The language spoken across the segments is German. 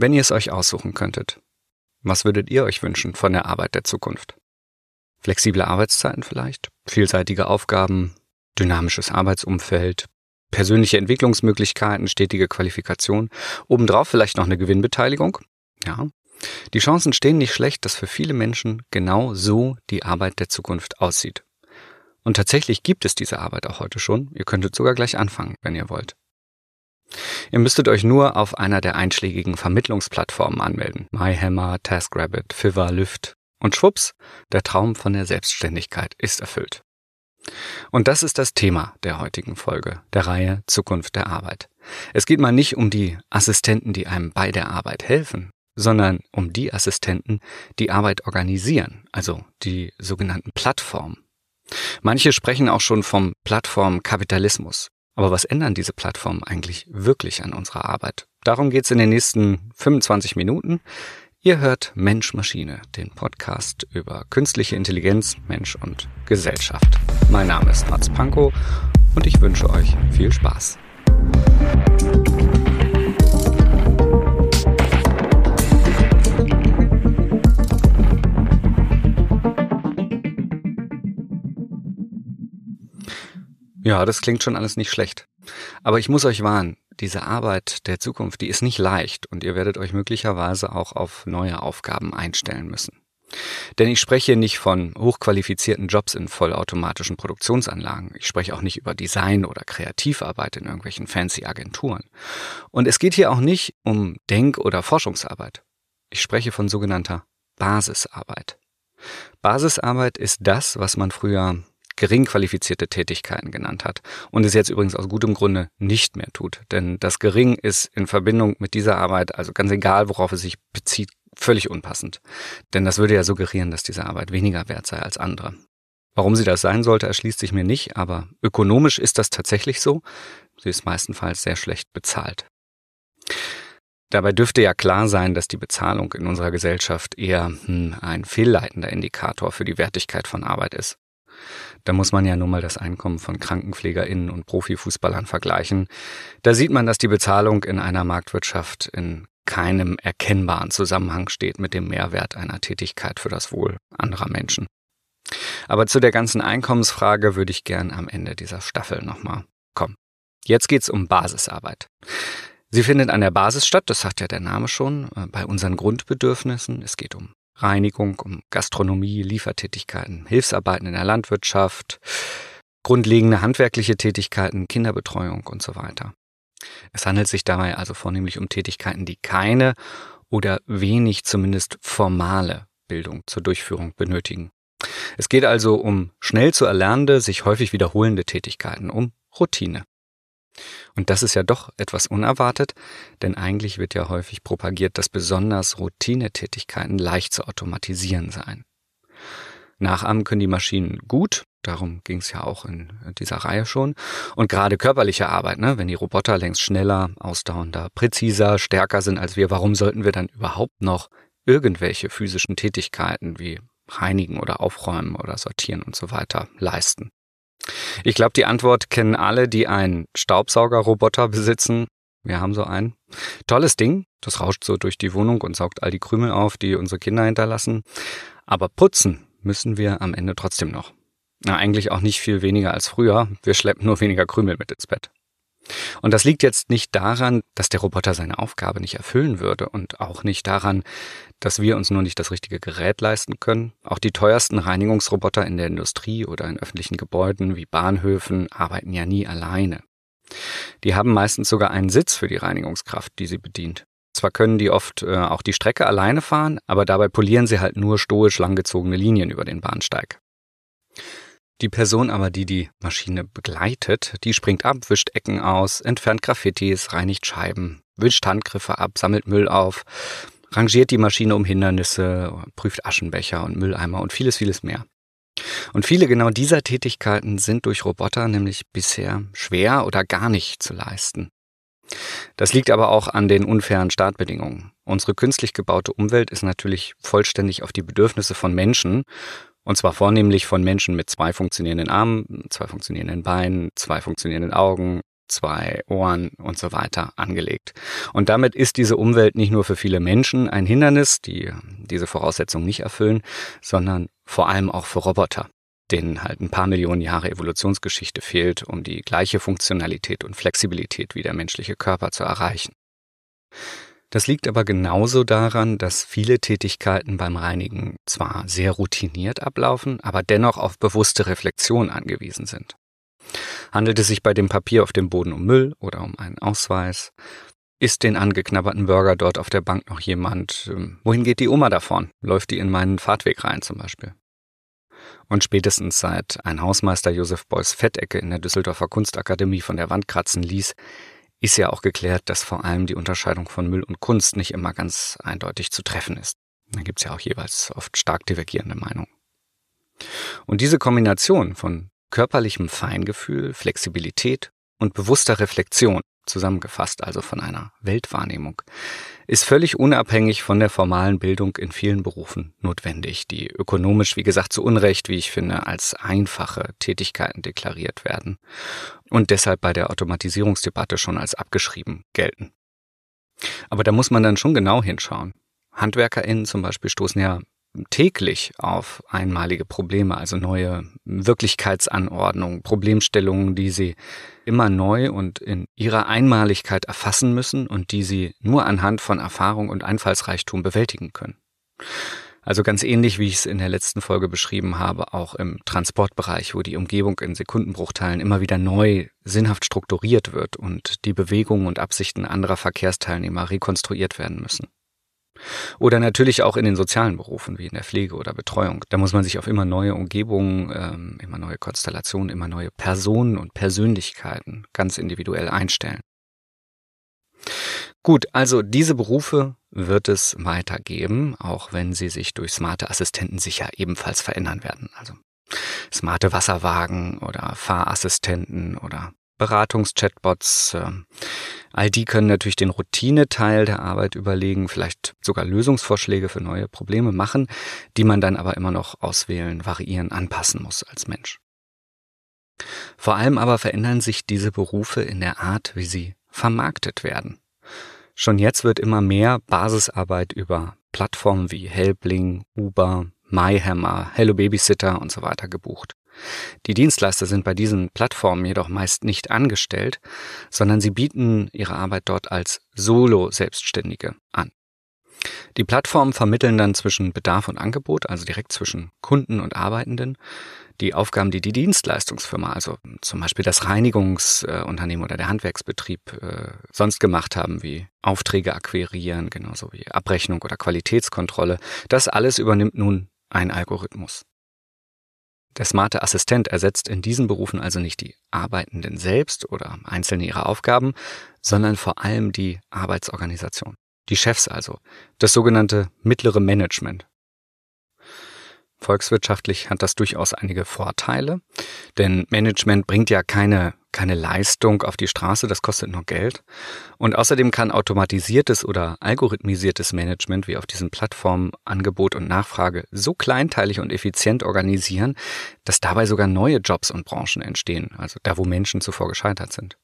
Wenn ihr es euch aussuchen könntet, was würdet ihr euch wünschen von der Arbeit der Zukunft? Flexible Arbeitszeiten vielleicht, vielseitige Aufgaben, dynamisches Arbeitsumfeld, persönliche Entwicklungsmöglichkeiten, stetige Qualifikation, obendrauf vielleicht noch eine Gewinnbeteiligung. Ja. Die Chancen stehen nicht schlecht, dass für viele Menschen genau so die Arbeit der Zukunft aussieht. Und tatsächlich gibt es diese Arbeit auch heute schon. Ihr könntet sogar gleich anfangen, wenn ihr wollt. Ihr müsstet euch nur auf einer der einschlägigen Vermittlungsplattformen anmelden. MyHammer, TaskRabbit, Fiverr, Lyft. Und schwupps, der Traum von der Selbstständigkeit ist erfüllt. Und das ist das Thema der heutigen Folge, der Reihe Zukunft der Arbeit. Es geht mal nicht um die Assistenten, die einem bei der Arbeit helfen, sondern um die Assistenten, die Arbeit organisieren, also die sogenannten Plattformen. Manche sprechen auch schon vom Plattformkapitalismus. Aber was ändern diese Plattformen eigentlich wirklich an unserer Arbeit? Darum geht's in den nächsten 25 Minuten. Ihr hört Mensch Maschine, den Podcast über künstliche Intelligenz, Mensch und Gesellschaft. Mein Name ist Mats Pankow und ich wünsche euch viel Spaß. Ja, das klingt schon alles nicht schlecht. Aber ich muss euch warnen, diese Arbeit der Zukunft, die ist nicht leicht und ihr werdet euch möglicherweise auch auf neue Aufgaben einstellen müssen. Denn ich spreche nicht von hochqualifizierten Jobs in vollautomatischen Produktionsanlagen. Ich spreche auch nicht über Design oder Kreativarbeit in irgendwelchen fancy Agenturen. Und es geht hier auch nicht um Denk- oder Forschungsarbeit. Ich spreche von sogenannter Basisarbeit. Basisarbeit ist das, was man früher gering qualifizierte Tätigkeiten genannt hat und es jetzt übrigens aus gutem Grunde nicht mehr tut. Denn das Gering ist in Verbindung mit dieser Arbeit, also ganz egal, worauf es sich bezieht, völlig unpassend. Denn das würde ja suggerieren, dass diese Arbeit weniger wert sei als andere. Warum sie das sein sollte, erschließt sich mir nicht, aber ökonomisch ist das tatsächlich so. Sie ist meistenfalls sehr schlecht bezahlt. Dabei dürfte ja klar sein, dass die Bezahlung in unserer Gesellschaft eher hm, ein fehlleitender Indikator für die Wertigkeit von Arbeit ist. Da muss man ja nun mal das Einkommen von KrankenpflegerInnen und Profifußballern vergleichen. Da sieht man, dass die Bezahlung in einer Marktwirtschaft in keinem erkennbaren Zusammenhang steht mit dem Mehrwert einer Tätigkeit für das Wohl anderer Menschen. Aber zu der ganzen Einkommensfrage würde ich gern am Ende dieser Staffel nochmal kommen. Jetzt geht's um Basisarbeit. Sie findet an der Basis statt, das sagt ja der Name schon, äh, bei unseren Grundbedürfnissen. Es geht um Reinigung, um Gastronomie, Liefertätigkeiten, Hilfsarbeiten in der Landwirtschaft, grundlegende handwerkliche Tätigkeiten, Kinderbetreuung und so weiter. Es handelt sich dabei also vornehmlich um Tätigkeiten, die keine oder wenig zumindest formale Bildung zur Durchführung benötigen. Es geht also um schnell zu erlernende, sich häufig wiederholende Tätigkeiten, um Routine. Und das ist ja doch etwas unerwartet, denn eigentlich wird ja häufig propagiert, dass besonders Routinetätigkeiten leicht zu automatisieren seien. Nachahmen können die Maschinen gut, darum ging es ja auch in dieser Reihe schon. Und gerade körperliche Arbeit, ne, wenn die Roboter längst schneller, ausdauernder, präziser, stärker sind als wir, warum sollten wir dann überhaupt noch irgendwelche physischen Tätigkeiten wie reinigen oder aufräumen oder sortieren und so weiter leisten? Ich glaube, die Antwort kennen alle, die einen Staubsaugerroboter besitzen. Wir haben so einen. Tolles Ding. Das rauscht so durch die Wohnung und saugt all die Krümel auf, die unsere Kinder hinterlassen. Aber putzen müssen wir am Ende trotzdem noch. Na, eigentlich auch nicht viel weniger als früher. Wir schleppen nur weniger Krümel mit ins Bett. Und das liegt jetzt nicht daran, dass der Roboter seine Aufgabe nicht erfüllen würde und auch nicht daran, dass wir uns nur nicht das richtige Gerät leisten können. Auch die teuersten Reinigungsroboter in der Industrie oder in öffentlichen Gebäuden wie Bahnhöfen arbeiten ja nie alleine. Die haben meistens sogar einen Sitz für die Reinigungskraft, die sie bedient. Zwar können die oft äh, auch die Strecke alleine fahren, aber dabei polieren sie halt nur stoisch langgezogene Linien über den Bahnsteig. Die Person aber, die die Maschine begleitet, die springt ab, wischt Ecken aus, entfernt Graffitis, reinigt Scheiben, wischt Handgriffe ab, sammelt Müll auf, rangiert die Maschine um Hindernisse, prüft Aschenbecher und Mülleimer und vieles, vieles mehr. Und viele genau dieser Tätigkeiten sind durch Roboter nämlich bisher schwer oder gar nicht zu leisten. Das liegt aber auch an den unfairen Startbedingungen. Unsere künstlich gebaute Umwelt ist natürlich vollständig auf die Bedürfnisse von Menschen und zwar vornehmlich von Menschen mit zwei funktionierenden Armen, zwei funktionierenden Beinen, zwei funktionierenden Augen, zwei Ohren und so weiter angelegt. Und damit ist diese Umwelt nicht nur für viele Menschen ein Hindernis, die diese Voraussetzungen nicht erfüllen, sondern vor allem auch für Roboter, denen halt ein paar Millionen Jahre Evolutionsgeschichte fehlt, um die gleiche Funktionalität und Flexibilität wie der menschliche Körper zu erreichen. Das liegt aber genauso daran, dass viele Tätigkeiten beim Reinigen zwar sehr routiniert ablaufen, aber dennoch auf bewusste Reflexion angewiesen sind. Handelt es sich bei dem Papier auf dem Boden um Müll oder um einen Ausweis? Ist den angeknabberten Burger dort auf der Bank noch jemand? Ähm, wohin geht die Oma davon? Läuft die in meinen Fahrtweg rein zum Beispiel? Und spätestens seit ein Hausmeister Josef Beuys Fettecke in der Düsseldorfer Kunstakademie von der Wand kratzen ließ, ist ja auch geklärt, dass vor allem die Unterscheidung von Müll und Kunst nicht immer ganz eindeutig zu treffen ist. Da gibt's ja auch jeweils oft stark divergierende Meinungen. Und diese Kombination von körperlichem Feingefühl, Flexibilität und bewusster Reflexion zusammengefasst, also von einer Weltwahrnehmung, ist völlig unabhängig von der formalen Bildung in vielen Berufen notwendig, die ökonomisch, wie gesagt, zu Unrecht, wie ich finde, als einfache Tätigkeiten deklariert werden und deshalb bei der Automatisierungsdebatte schon als abgeschrieben gelten. Aber da muss man dann schon genau hinschauen. HandwerkerInnen zum Beispiel stoßen ja täglich auf einmalige Probleme, also neue Wirklichkeitsanordnungen, Problemstellungen, die sie immer neu und in ihrer Einmaligkeit erfassen müssen und die sie nur anhand von Erfahrung und Einfallsreichtum bewältigen können. Also ganz ähnlich, wie ich es in der letzten Folge beschrieben habe, auch im Transportbereich, wo die Umgebung in Sekundenbruchteilen immer wieder neu sinnhaft strukturiert wird und die Bewegungen und Absichten anderer Verkehrsteilnehmer rekonstruiert werden müssen. Oder natürlich auch in den sozialen Berufen wie in der Pflege oder Betreuung. Da muss man sich auf immer neue Umgebungen, ähm, immer neue Konstellationen, immer neue Personen und Persönlichkeiten ganz individuell einstellen. Gut, also diese Berufe wird es weitergeben, auch wenn sie sich durch smarte Assistenten sicher ebenfalls verändern werden. Also smarte Wasserwagen oder Fahrassistenten oder Beratungs-Chatbots. Ähm, all die können natürlich den Routineteil der Arbeit überlegen, vielleicht sogar Lösungsvorschläge für neue Probleme machen, die man dann aber immer noch auswählen, variieren, anpassen muss als Mensch. Vor allem aber verändern sich diese Berufe in der Art, wie sie vermarktet werden. Schon jetzt wird immer mehr Basisarbeit über Plattformen wie Helpling, Uber, MyHammer, Hello Babysitter und so weiter gebucht. Die Dienstleister sind bei diesen Plattformen jedoch meist nicht angestellt, sondern sie bieten ihre Arbeit dort als Solo-Selbstständige an. Die Plattformen vermitteln dann zwischen Bedarf und Angebot, also direkt zwischen Kunden und Arbeitenden, die Aufgaben, die die Dienstleistungsfirma, also zum Beispiel das Reinigungsunternehmen oder der Handwerksbetrieb äh, sonst gemacht haben, wie Aufträge akquirieren, genauso wie Abrechnung oder Qualitätskontrolle, das alles übernimmt nun ein Algorithmus. Der smarte Assistent ersetzt in diesen Berufen also nicht die Arbeitenden selbst oder einzelne ihre Aufgaben, sondern vor allem die Arbeitsorganisation. Die Chefs also. Das sogenannte mittlere Management. Volkswirtschaftlich hat das durchaus einige Vorteile, denn Management bringt ja keine keine Leistung auf die Straße, das kostet nur Geld. Und außerdem kann automatisiertes oder algorithmisiertes Management wie auf diesen Plattformen Angebot und Nachfrage so kleinteilig und effizient organisieren, dass dabei sogar neue Jobs und Branchen entstehen, also da, wo Menschen zuvor gescheitert sind.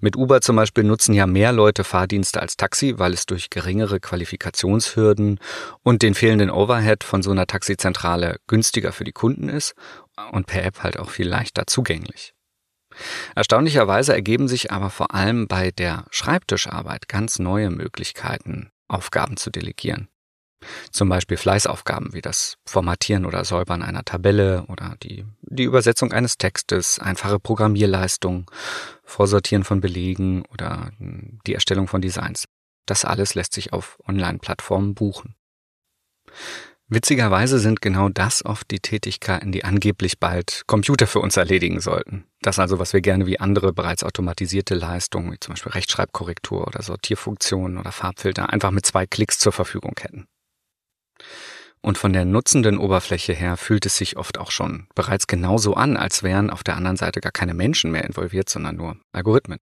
Mit Uber zum Beispiel nutzen ja mehr Leute Fahrdienste als Taxi, weil es durch geringere Qualifikationshürden und den fehlenden Overhead von so einer Taxizentrale günstiger für die Kunden ist und per App halt auch viel leichter zugänglich. Erstaunlicherweise ergeben sich aber vor allem bei der Schreibtischarbeit ganz neue Möglichkeiten, Aufgaben zu delegieren. Zum Beispiel Fleißaufgaben wie das Formatieren oder Säubern einer Tabelle oder die, die Übersetzung eines Textes, einfache Programmierleistung, Vorsortieren von Belegen oder die Erstellung von Designs. Das alles lässt sich auf Online-Plattformen buchen. Witzigerweise sind genau das oft die Tätigkeiten, die angeblich bald Computer für uns erledigen sollten. Das also, was wir gerne wie andere bereits automatisierte Leistungen, wie zum Beispiel Rechtschreibkorrektur oder Sortierfunktionen oder Farbfilter, einfach mit zwei Klicks zur Verfügung hätten. Und von der nutzenden Oberfläche her fühlt es sich oft auch schon bereits genauso an, als wären auf der anderen Seite gar keine Menschen mehr involviert, sondern nur Algorithmen.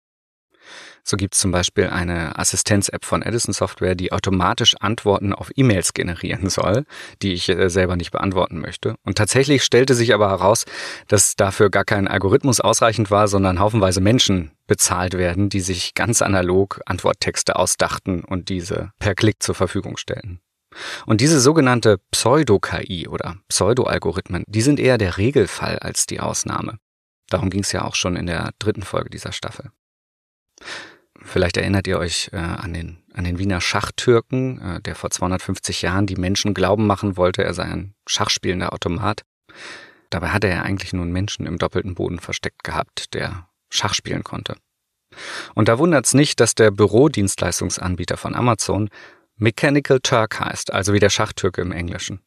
So gibt es zum Beispiel eine Assistenz-App von Edison Software, die automatisch Antworten auf E-Mails generieren soll, die ich äh, selber nicht beantworten möchte. Und tatsächlich stellte sich aber heraus, dass dafür gar kein Algorithmus ausreichend war, sondern haufenweise Menschen bezahlt werden, die sich ganz analog Antworttexte ausdachten und diese per Klick zur Verfügung stellen. Und diese sogenannte Pseudo-KI oder Pseudo-Algorithmen, die sind eher der Regelfall als die Ausnahme. Darum ging es ja auch schon in der dritten Folge dieser Staffel. Vielleicht erinnert ihr euch äh, an, den, an den Wiener Schachtürken, äh, der vor 250 Jahren die Menschen glauben machen wollte, er sei ein schachspielender Automat. Dabei hatte er eigentlich nur einen Menschen im doppelten Boden versteckt gehabt, der Schach spielen konnte. Und da wundert's nicht, dass der Bürodienstleistungsanbieter von Amazon Mechanical Turk heißt, also wie der Schachtürke im Englischen.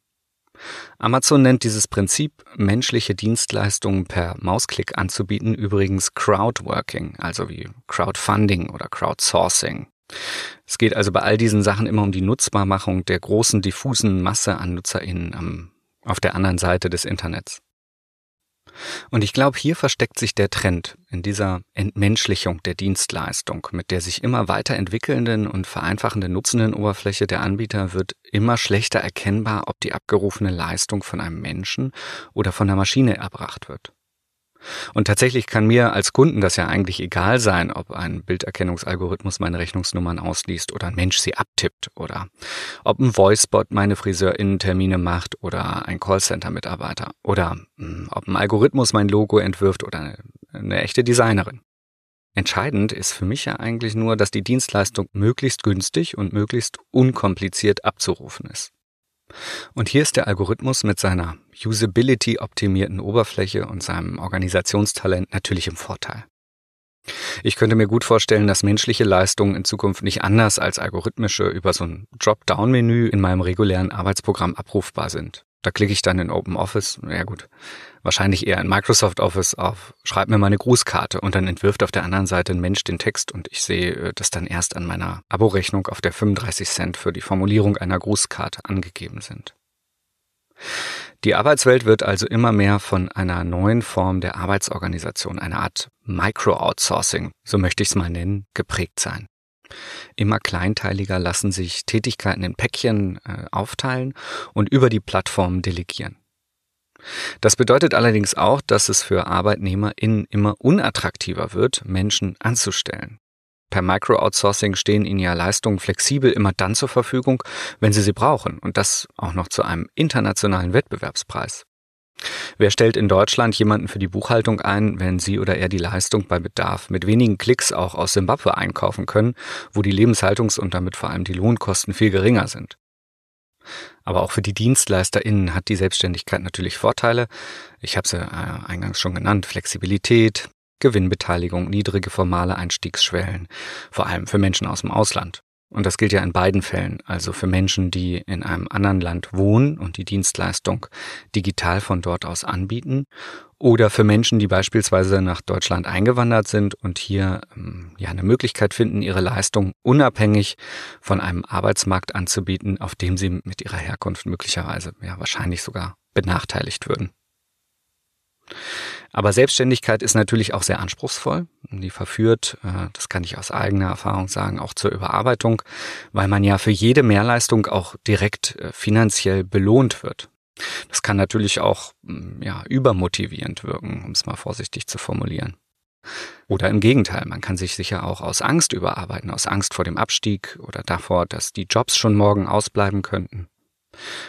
Amazon nennt dieses Prinzip, menschliche Dienstleistungen per Mausklick anzubieten, übrigens Crowdworking, also wie Crowdfunding oder Crowdsourcing. Es geht also bei all diesen Sachen immer um die Nutzbarmachung der großen diffusen Masse an NutzerInnen am, auf der anderen Seite des Internets. Und ich glaube, hier versteckt sich der Trend in dieser Entmenschlichung der Dienstleistung. Mit der sich immer weiterentwickelnden und vereinfachenden nutzenden Oberfläche der Anbieter wird immer schlechter erkennbar, ob die abgerufene Leistung von einem Menschen oder von der Maschine erbracht wird. Und tatsächlich kann mir als Kunden das ja eigentlich egal sein, ob ein Bilderkennungsalgorithmus meine Rechnungsnummern ausliest oder ein Mensch sie abtippt oder ob ein Voicebot meine Friseurinnentermine macht oder ein Callcenter-Mitarbeiter oder mh, hm, ob ein Algorithmus mein Logo entwirft oder eine, eine echte Designerin. Entscheidend ist für mich ja eigentlich nur, dass die Dienstleistung möglichst günstig und möglichst unkompliziert abzurufen ist. Und hier ist der Algorithmus mit seiner Usability-optimierten Oberfläche und seinem Organisationstalent natürlich im Vorteil. Ich könnte mir gut vorstellen, dass menschliche Leistungen in Zukunft nicht anders als algorithmische über so ein Dropdown-Menü in meinem regulären Arbeitsprogramm abrufbar sind. Da klicke ich dann in Open Office, ja gut, wahrscheinlich eher in Microsoft Office auf, schreib mir meine Grußkarte und dann entwirft auf der anderen Seite ein Mensch den Text und ich sehe äh, das dann erst an meiner Abo-Rechnung auf der 35 Cent für die Formulierung einer Grußkarte angegeben sind. Die Arbeitswelt wird also immer mehr von einer neuen Form der Arbeitsorganisation, einer Art Micro-Outsourcing, so möchte ich es mal nennen, geprägt sein. Immer kleinteiliger lassen sich Tätigkeiten in Päckchen äh, aufteilen und über die Plattform delegieren. Das bedeutet allerdings auch, dass es für ArbeitnehmerInnen immer unattraktiver wird, Menschen anzustellen. Per Micro-Outsourcing stehen ihnen ja Leistungen flexibel immer dann zur Verfügung, wenn sie sie brauchen und das auch noch zu einem internationalen Wettbewerbspreis. Wer stellt in Deutschland jemanden für die Buchhaltung ein, wenn sie oder er die Leistung bei Bedarf mit wenigen Klicks auch aus Simbabwe einkaufen können, wo die Lebenshaltungs- und damit vor allem die Lohnkosten viel geringer sind? Aber auch für die DienstleisterInnen hat die Selbstständigkeit natürlich Vorteile. Ich habe sie äh, eingangs schon genannt. Flexibilität, Gewinnbeteiligung, niedrige formale Einstiegsschwellen, vor allem für Menschen aus dem Ausland. Und das gilt ja in beiden Fällen, also für Menschen, die in einem anderen Land wohnen und die Dienstleistung digital von dort aus anbieten, oder für Menschen, die beispielsweise nach Deutschland eingewandert sind und hier ähm, ja eine Möglichkeit finden, ihre Leistung unabhängig von einem Arbeitsmarkt anzubieten, auf dem sie mit ihrer Herkunft möglicherweise ja wahrscheinlich sogar benachteiligt würden. Aber Selbstständigkeit ist natürlich auch sehr anspruchsvoll. Die verführt, äh, das kann ich aus eigener Erfahrung sagen, auch zur Überarbeitung, weil man ja für jede Mehrleistung auch direkt äh, finanziell belohnt wird. Das kann natürlich auch mm, ja, übermotivierend wirken, um es mal vorsichtig zu formulieren. Oder im Gegenteil, man kann sich sicher auch aus Angst überarbeiten, aus Angst vor dem Abstieg oder davor, dass die Jobs schon morgen ausbleiben könnten.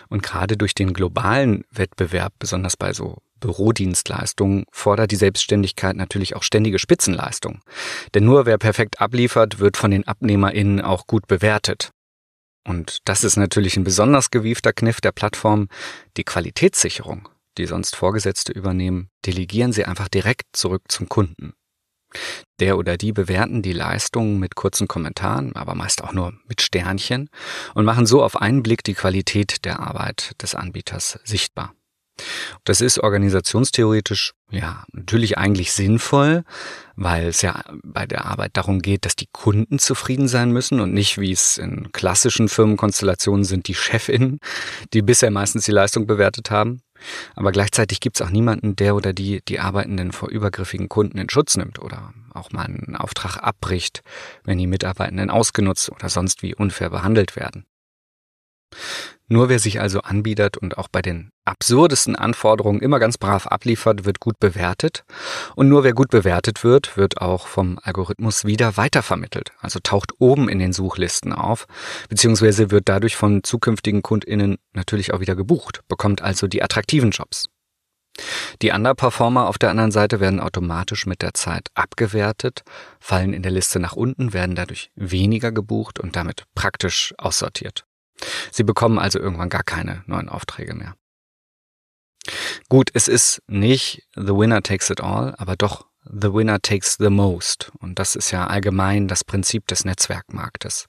Und gerade durch den globalen Wettbewerb, besonders bei so Bürodienstleistungen, fordert die Selbstständigkeit natürlich auch ständige Spitzenleistung. Denn nur wer perfekt abliefert, wird von den AbnehmerInnen auch gut bewertet. Und das ist natürlich ein besonders gewiefter Kniff der Plattform. Die Qualitätssicherung, die sonst Vorgesetzte übernehmen, delegieren sie einfach direkt zurück zum Kunden. Der oder die bewerten die Leistungen mit kurzen Kommentaren, aber meist auch nur mit Sternchen und machen so auf einen Blick die Qualität der Arbeit des Anbieters sichtbar. Das ist organisationstheoretisch ja natürlich eigentlich sinnvoll, weil es ja bei der Arbeit darum geht, dass die Kunden zufrieden sein müssen und nicht, wie es in klassischen Firmenkonstellationen sind, die Chefinnen, die bisher meistens die Leistung bewertet haben. Aber gleichzeitig gibt es auch niemanden, der oder die die Arbeitenden vor übergriffigen Kunden in Schutz nimmt oder auch mal einen Auftrag abbricht, wenn die Mitarbeitenden ausgenutzt oder sonst wie unfair behandelt werden. Nur wer sich also anbietet und auch bei den absurdesten Anforderungen immer ganz brav abliefert, wird gut bewertet. Und nur wer gut bewertet wird, wird auch vom Algorithmus wieder weitervermittelt. Also taucht oben in den Suchlisten auf, beziehungsweise wird dadurch von zukünftigen KundInnen natürlich auch wieder gebucht, bekommt also die attraktiven Jobs. Die Underperformer auf der anderen Seite werden automatisch mit der Zeit abgewertet, fallen in der Liste nach unten, werden dadurch weniger gebucht und damit praktisch aussortiert. Sie bekommen also irgendwann gar keine neuen Aufträge mehr. Gut, es ist nicht The Winner Takes It All, aber doch The Winner Takes the Most. Und das ist ja allgemein das Prinzip des Netzwerkmarktes.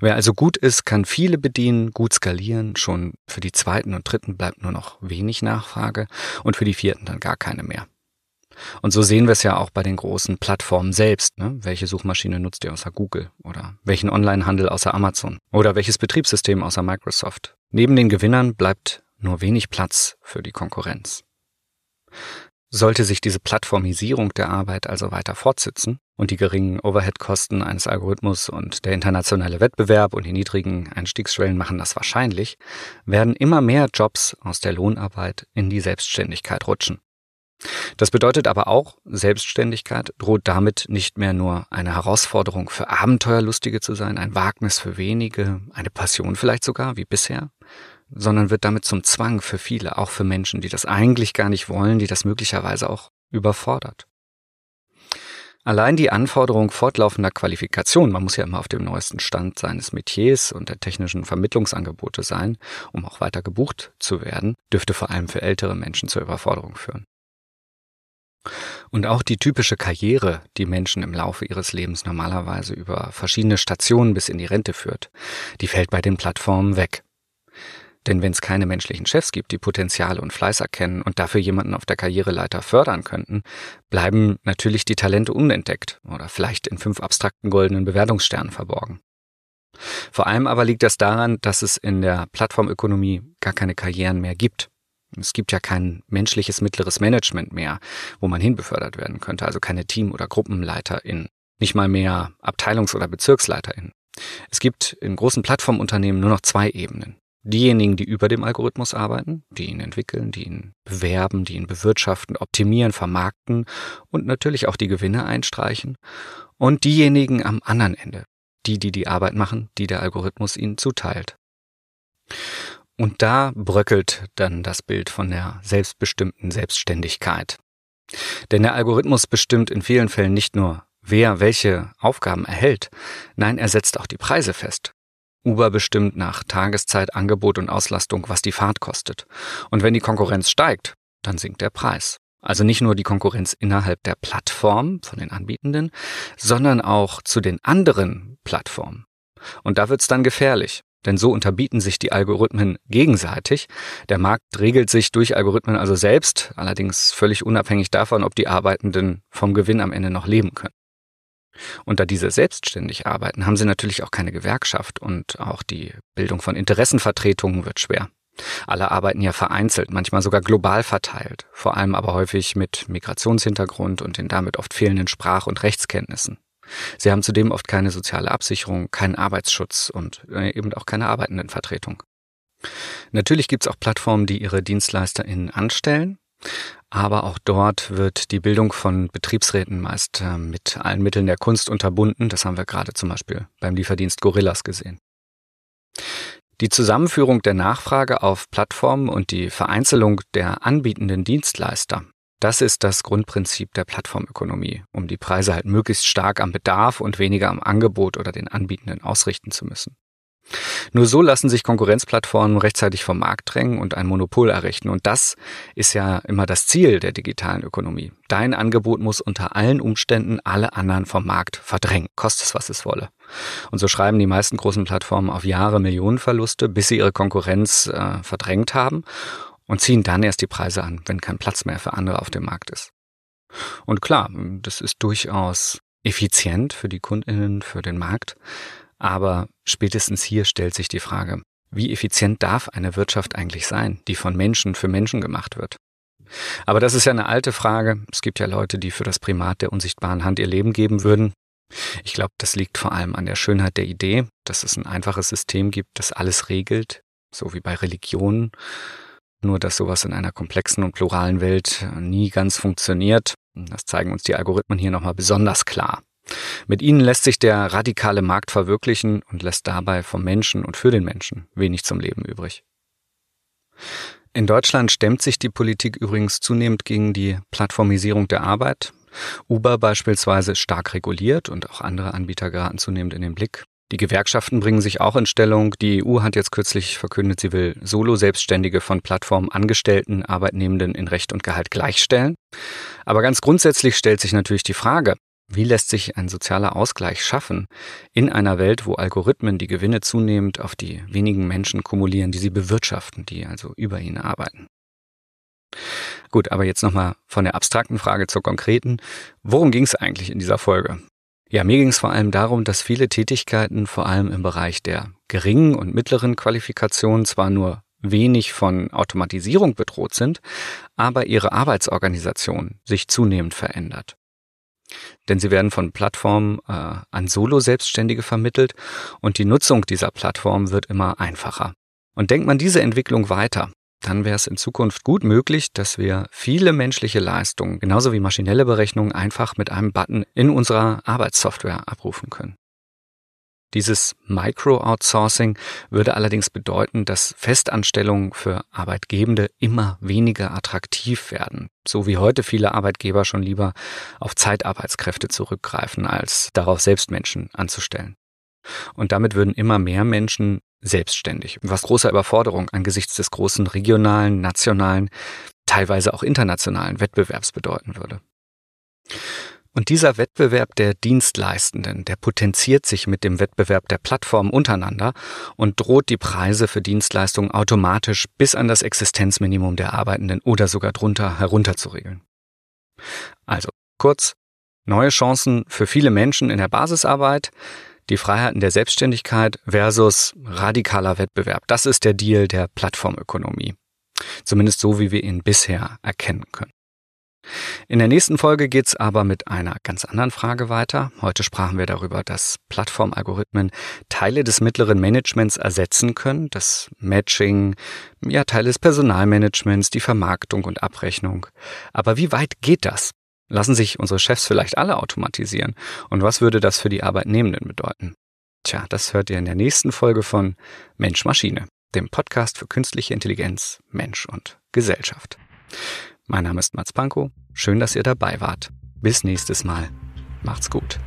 Wer also gut ist, kann viele bedienen, gut skalieren. Schon für die zweiten und dritten bleibt nur noch wenig Nachfrage und für die vierten dann gar keine mehr. Und so sehen wir es ja auch bei den großen Plattformen selbst. Ne? Welche Suchmaschine nutzt ihr außer Google? Oder welchen Onlinehandel außer Amazon? Oder welches Betriebssystem außer Microsoft? Neben den Gewinnern bleibt nur wenig Platz für die Konkurrenz. Sollte sich diese Plattformisierung der Arbeit also weiter fortsetzen und die geringen Overhead-Kosten eines Algorithmus und der internationale Wettbewerb und die niedrigen Einstiegsschwellen machen das wahrscheinlich, werden immer mehr Jobs aus der Lohnarbeit in die Selbstständigkeit rutschen. Das bedeutet aber auch, Selbstständigkeit droht damit nicht mehr nur eine Herausforderung für Abenteuerlustige zu sein, ein Wagnis für wenige, eine Passion vielleicht sogar, wie bisher, sondern wird damit zum Zwang für viele, auch für Menschen, die das eigentlich gar nicht wollen, die das möglicherweise auch überfordert. Allein die Anforderung fortlaufender Qualifikation, man muss ja immer auf dem neuesten Stand seines Metiers und der technischen Vermittlungsangebote sein, um auch weiter gebucht zu werden, dürfte vor allem für ältere Menschen zur Überforderung führen. Und auch die typische Karriere, die Menschen im Laufe ihres Lebens normalerweise über verschiedene Stationen bis in die Rente führt, die fällt bei den Plattformen weg. Denn wenn es keine menschlichen Chefs gibt, die Potenziale und Fleiß erkennen und dafür jemanden auf der Karriereleiter fördern könnten, bleiben natürlich die Talente unentdeckt oder vielleicht in fünf abstrakten goldenen Bewertungssternen verborgen. Vor allem aber liegt das daran, dass es in der Plattformökonomie gar keine Karrieren mehr gibt. Es gibt ja kein menschliches mittleres Management mehr, wo man hinbefördert werden könnte, also keine Team- oder GruppenleiterInnen, nicht mal mehr Abteilungs- oder BezirksleiterInnen. Es gibt in großen Plattformunternehmen nur noch zwei Ebenen. Diejenigen, die über dem Algorithmus arbeiten, die ihn entwickeln, die ihn bewerben, die ihn bewirtschaften, optimieren, vermarkten und natürlich auch die Gewinne einstreichen. Und diejenigen am anderen Ende, die, die die Arbeit machen, die der Algorithmus ihnen zuteilt. Und da bröckelt dann das Bild von der selbstbestimmten Selbstständigkeit. Denn der Algorithmus bestimmt in vielen Fällen nicht nur, wer welche Aufgaben erhält, nein, er setzt auch die Preise fest. Uber bestimmt nach Tageszeit, Angebot und Auslastung, was die Fahrt kostet. Und wenn die Konkurrenz steigt, dann sinkt der Preis. Also nicht nur die Konkurrenz innerhalb der Plattform von den Anbietenden, sondern auch zu den anderen Plattformen. Und da wird's dann gefährlich. Denn so unterbieten sich die Algorithmen gegenseitig. Der Markt regelt sich durch Algorithmen also selbst, allerdings völlig unabhängig davon, ob die Arbeitenden vom Gewinn am Ende noch leben können. Und da diese selbstständig arbeiten, haben sie natürlich auch keine Gewerkschaft und auch die Bildung von Interessenvertretungen wird schwer. Alle arbeiten ja vereinzelt, manchmal sogar global verteilt, vor allem aber häufig mit Migrationshintergrund und den damit oft fehlenden Sprach- und Rechtskenntnissen. Sie haben zudem oft keine soziale Absicherung, keinen Arbeitsschutz und äh, eben auch keine Arbeitendenvertretung. Natürlich gibt es auch Plattformen, die ihre DienstleisterInnen anstellen, aber auch dort wird die Bildung von Betriebsräten meist äh, mit allen Mitteln der Kunst unterbunden. Das haben wir gerade zum Beispiel beim Lieferdienst Gorillas gesehen. Die Zusammenführung der Nachfrage auf Plattformen und die Vereinzelung der anbietenden Dienstleister das ist das Grundprinzip der Plattformökonomie, um die Preise halt möglichst stark am Bedarf und weniger am Angebot oder den Anbietenden ausrichten zu müssen. Nur so lassen sich Konkurrenzplattformen rechtzeitig vom Markt drängen und ein Monopol errichten. Und das ist ja immer das Ziel der digitalen Ökonomie. Dein Angebot muss unter allen Umständen alle anderen vom Markt verdrängen, kostet es, was es wolle. Und so schreiben die meisten großen Plattformen auf Jahre Millionenverluste, bis sie ihre Konkurrenz äh, verdrängt haben und ziehen dann erst die Preise an, wenn kein Platz mehr für andere auf dem Markt ist. Und klar, das ist durchaus effizient für die Kundinnen, für den Markt, aber spätestens hier stellt sich die Frage, Wie effizient darf eine Wirtschaft eigentlich sein, die von Menschen für Menschen gemacht wird? Aber das ist ja eine alte Frage. Es gibt ja Leute, die für das Primat der unsichtbaren Hand ihr Leben geben würden. Ich glaube, das liegt vor allem an der Schönheit der Idee, dass es ein einfaches System gibt, das alles regelt, so wie bei Religionen. Nur dass sowas in einer komplexen und pluralen Welt nie ganz funktioniert. Das zeigen uns die Algorithmen hier nochmal besonders klar. Mit ihnen lässt sich der radikale Markt verwirklichen und lässt dabei vom Menschen und für den Menschen wenig zum Leben übrig. In Deutschland stemmt sich die Politik übrigens zunehmend gegen die Plattformisierung der Arbeit. Uber beispielsweise stark reguliert und auch andere Anbieter geraten zunehmend in den Blick. Die Gewerkschaften bringen sich auch in Stellung. Die EU hat jetzt kürzlich verkündet, sie will Solo-Selbstständige von Plattformen Angestellten, Arbeitnehmenden in Recht und Gehalt gleichstellen. Aber ganz grundsätzlich stellt sich natürlich die Frage, wie lässt sich ein sozialer Ausgleich schaffen in einer Welt, wo Algorithmen die Gewinne zunehmend auf die wenigen Menschen kumulieren, die sie bewirtschaften, die also über ihnen arbeiten? Gut, aber jetzt nochmal von der abstrakten Frage zur konkreten. Worum ging es eigentlich in dieser Folge? Ja, mir ging es vor allem darum, dass viele Tätigkeiten, vor allem im Bereich der geringen und mittleren Qualifikation, zwar nur wenig von Automatisierung bedroht sind, aber ihre Arbeitsorganisation sich zunehmend verändert. Denn sie werden von Plattformen äh, an Solo-Selbstständige vermittelt und die Nutzung dieser Plattform wird immer einfacher. Und denkt man diese Entwicklung weiter, dann wäre es in Zukunft gut möglich, dass wir viele menschliche Leistungen, genauso wie maschinelle Berechnungen, einfach mit einem Button in unserer Arbeitssoftware abrufen können. Dieses Micro-Outsourcing würde allerdings bedeuten, dass Festanstellungen für Arbeitgebende immer weniger attraktiv werden, so wie heute viele Arbeitgeber schon lieber auf Zeitarbeitskräfte zurückgreifen, als darauf selbst Menschen anzustellen. Und damit würden immer mehr Menschen selbstständig, was großer Überforderung angesichts des großen regionalen, nationalen, teilweise auch internationalen Wettbewerbs bedeuten würde. Und dieser Wettbewerb der Dienstleistenden, der potenziert sich mit dem Wettbewerb der Plattformen untereinander und droht die Preise für Dienstleistungen automatisch bis an das Existenzminimum der Arbeitenden oder sogar drunter herunterzuregeln. Also kurz, neue Chancen für viele Menschen in der Basisarbeit, die Freiheiten der Selbstständigkeit versus radikaler Wettbewerb. Das ist der Deal der Plattformökonomie. Zumindest so, wie wir ihn bisher erkennen können. In der nächsten Folge geht's aber mit einer ganz anderen Frage weiter. Heute sprachen wir darüber, dass Plattformalgorithmen Teile des mittleren Managements ersetzen können, das Matching, ja Teile des Personalmanagements, die Vermarktung und Abrechnung. Aber wie weit geht das? Lassen sich unsere Chefs vielleicht alle automatisieren? Und was würde das für die Arbeitnehmenden bedeuten? Tja, das hört ihr in der nächsten Folge von Mensch Maschine, dem Podcast für künstliche Intelligenz, Mensch und Gesellschaft. Mein Name ist Mats Pankow. Schön, dass ihr dabei wart. Bis nächstes Mal. Macht's gut.